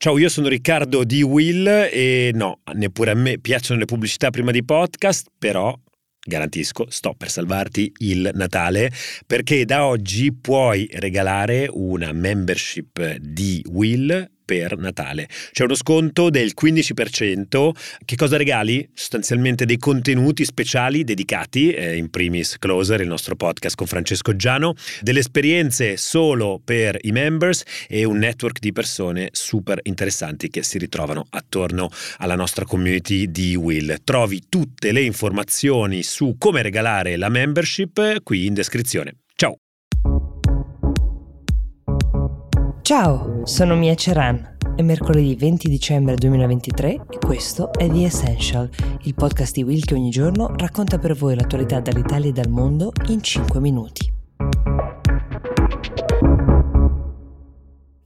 Ciao, io sono Riccardo di Will e no, neppure a me piacciono le pubblicità prima di podcast, però garantisco, sto per salvarti il Natale perché da oggi puoi regalare una membership di Will per Natale. C'è uno sconto del 15%. Che cosa regali? Sostanzialmente dei contenuti speciali dedicati, eh, in primis Closer, il nostro podcast con Francesco Giano, delle esperienze solo per i members e un network di persone super interessanti che si ritrovano attorno alla nostra community di Will. Trovi tutte le informazioni su come regalare la membership qui in descrizione. Ciao! Sono Mia Ceran. È mercoledì 20 dicembre 2023 e questo è The Essential, il podcast di Will che ogni giorno racconta per voi l'attualità dall'Italia e dal mondo in 5 minuti.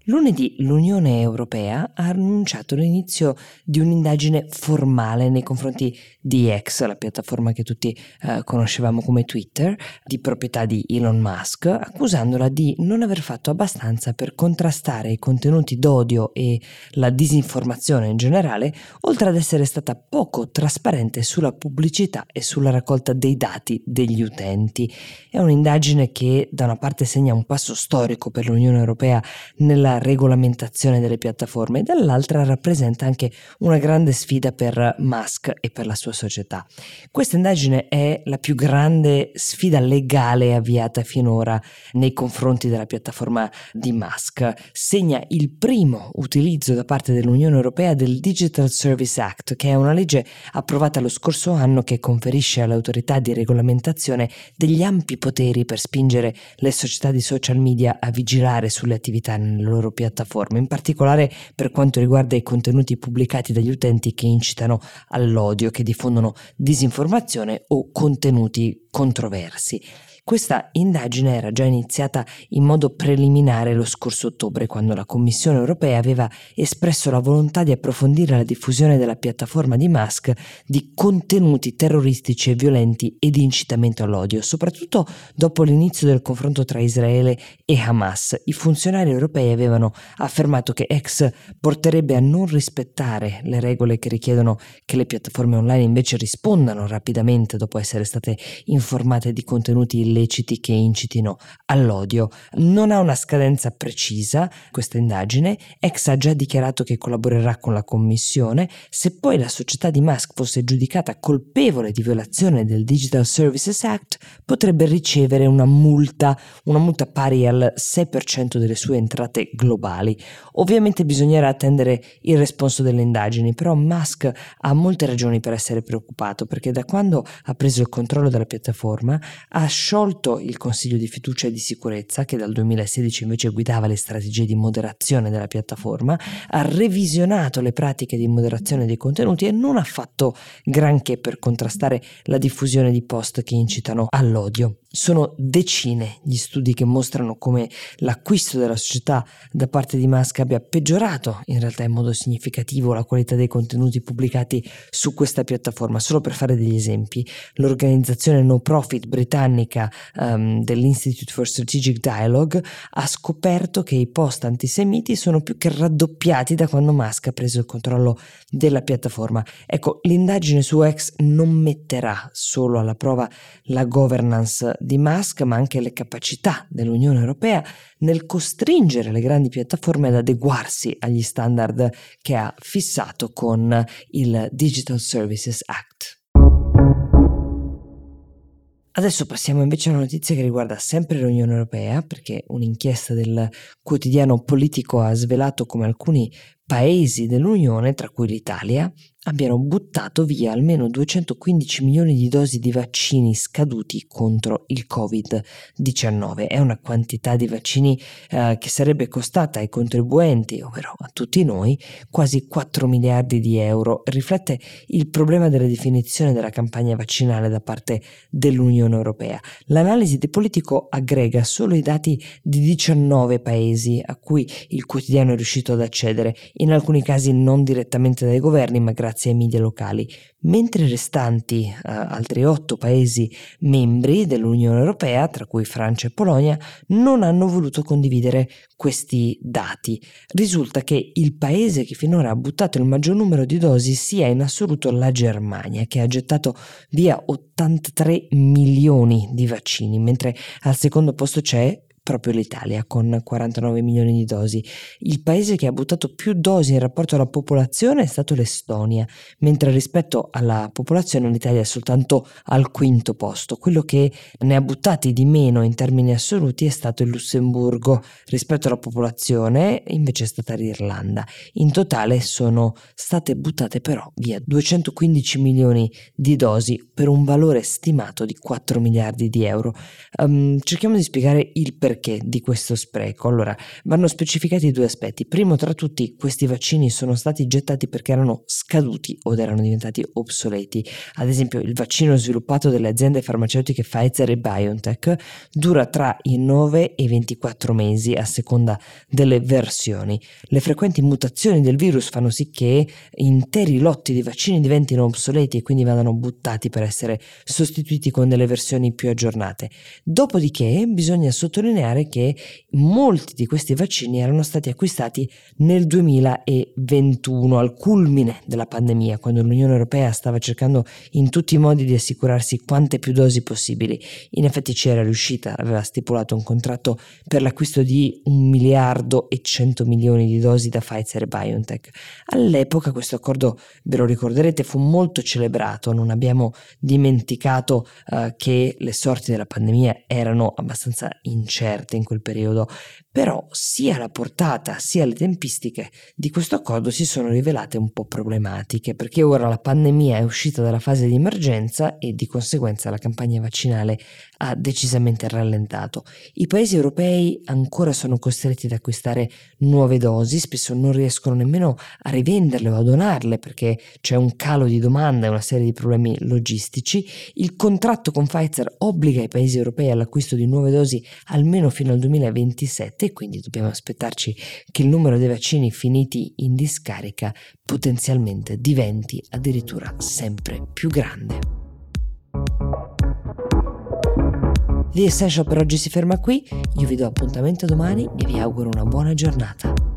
Lunedì l'Unione Europea ha annunciato l'inizio di un'indagine formale nei confronti di X, la piattaforma che tutti eh, conoscevamo come Twitter, di proprietà di Elon Musk, accusandola di non aver fatto abbastanza per contrastare i contenuti d'odio e la disinformazione in generale, oltre ad essere stata poco trasparente sulla pubblicità e sulla raccolta dei dati degli utenti. È un'indagine che da una parte segna un passo storico per l'Unione Europea nella regolamentazione delle piattaforme e dall'altra rappresenta anche una grande sfida per Musk e per la sua società. Questa indagine è la più grande sfida legale avviata finora nei confronti della piattaforma di Musk. Segna il primo utilizzo da parte dell'Unione Europea del Digital Service Act, che è una legge approvata lo scorso anno che conferisce all'autorità di regolamentazione degli ampi poteri per spingere le società di social media a vigilare sulle attività nelle loro loro piattaforme, in particolare per quanto riguarda i contenuti pubblicati dagli utenti che incitano all'odio, che diffondono disinformazione o contenuti controversi. Questa indagine era già iniziata in modo preliminare lo scorso ottobre, quando la Commissione europea aveva espresso la volontà di approfondire la diffusione della piattaforma di Musk di contenuti terroristici e violenti e di incitamento all'odio, soprattutto dopo l'inizio del confronto tra Israele e Hamas. I funzionari europei avevano affermato che X porterebbe a non rispettare le regole che richiedono che le piattaforme online invece rispondano rapidamente dopo essere state informate di contenuti illeciti che incitino all'odio. Non ha una scadenza precisa questa indagine, Ex ha già dichiarato che collaborerà con la commissione, se poi la società di Musk fosse giudicata colpevole di violazione del Digital Services Act, potrebbe ricevere una multa, una multa pari al 6% delle sue entrate globali. Ovviamente bisognerà attendere il responso delle indagini, però Musk ha molte ragioni per essere preoccupato perché da quando ha preso il controllo della piattaforma ha sciolto sciolto il Consiglio di fiducia e di sicurezza, che dal 2016 invece guidava le strategie di moderazione della piattaforma, ha revisionato le pratiche di moderazione dei contenuti e non ha fatto granché per contrastare la diffusione di post che incitano all'odio. Sono decine gli studi che mostrano come l'acquisto della società da parte di Musk abbia peggiorato in realtà in modo significativo la qualità dei contenuti pubblicati su questa piattaforma. Solo per fare degli esempi, l'organizzazione no profit britannica um, dell'Institute for Strategic Dialogue ha scoperto che i post antisemiti sono più che raddoppiati da quando Musk ha preso il controllo della piattaforma. Ecco, l'indagine su X non metterà solo alla prova la governance di Musk, ma anche le capacità dell'Unione Europea nel costringere le grandi piattaforme ad adeguarsi agli standard che ha fissato con il Digital Services Act. Adesso passiamo invece a una notizia che riguarda sempre l'Unione Europea, perché un'inchiesta del quotidiano politico ha svelato come alcuni paesi dell'Unione, tra cui l'Italia, abbiano buttato via almeno 215 milioni di dosi di vaccini scaduti contro il Covid-19. È una quantità di vaccini eh, che sarebbe costata ai contribuenti, ovvero a tutti noi, quasi 4 miliardi di euro. Riflette il problema della definizione della campagna vaccinale da parte dell'Unione Europea. L'analisi di politico aggrega solo i dati di 19 paesi a cui il quotidiano è riuscito ad accedere in alcuni casi non direttamente dai governi ma grazie ai media locali, mentre i restanti eh, altri otto paesi membri dell'Unione Europea, tra cui Francia e Polonia, non hanno voluto condividere questi dati. Risulta che il paese che finora ha buttato il maggior numero di dosi sia in assoluto la Germania, che ha gettato via 83 milioni di vaccini, mentre al secondo posto c'è proprio l'Italia con 49 milioni di dosi. Il paese che ha buttato più dosi in rapporto alla popolazione è stato l'Estonia, mentre rispetto alla popolazione l'Italia è soltanto al quinto posto. Quello che ne ha buttati di meno in termini assoluti è stato il Lussemburgo, rispetto alla popolazione invece è stata l'Irlanda. In totale sono state buttate però via 215 milioni di dosi per un valore stimato di 4 miliardi di euro. Um, cerchiamo di spiegare il perché perché di questo spreco? Allora, vanno specificati due aspetti. Primo tra tutti, questi vaccini sono stati gettati perché erano scaduti o erano diventati obsoleti. Ad esempio, il vaccino sviluppato dalle aziende farmaceutiche Pfizer e BioNTech dura tra i 9 e i 24 mesi a seconda delle versioni. Le frequenti mutazioni del virus fanno sì che interi lotti di vaccini diventino obsoleti e quindi vadano buttati per essere sostituiti con delle versioni più aggiornate. Dopodiché bisogna sottolineare sottolineare che molti di questi vaccini erano stati acquistati nel 2021, al culmine della pandemia, quando l'Unione Europea stava cercando in tutti i modi di assicurarsi quante più dosi possibili. In effetti ci era riuscita, aveva stipulato un contratto per l'acquisto di un miliardo e 100 milioni di dosi da Pfizer e BioNTech. All'epoca questo accordo, ve lo ricorderete, fu molto celebrato, non abbiamo dimenticato uh, che le sorti della pandemia erano abbastanza incerte incerte in quel periodo, però sia la portata sia le tempistiche di questo accordo si sono rivelate un po' problematiche perché ora la pandemia è uscita dalla fase di emergenza e di conseguenza la campagna vaccinale ha decisamente rallentato. I paesi europei ancora sono costretti ad acquistare nuove dosi, spesso non riescono nemmeno a rivenderle o a donarle perché c'è un calo di domanda e una serie di problemi logistici. Il contratto con Pfizer obbliga i paesi europei all'acquisto di nuove dosi almeno fino al 2027 e quindi dobbiamo aspettarci che il numero dei vaccini finiti in discarica potenzialmente diventi addirittura sempre più grande. The Essential per oggi si ferma qui, io vi do appuntamento domani e vi auguro una buona giornata.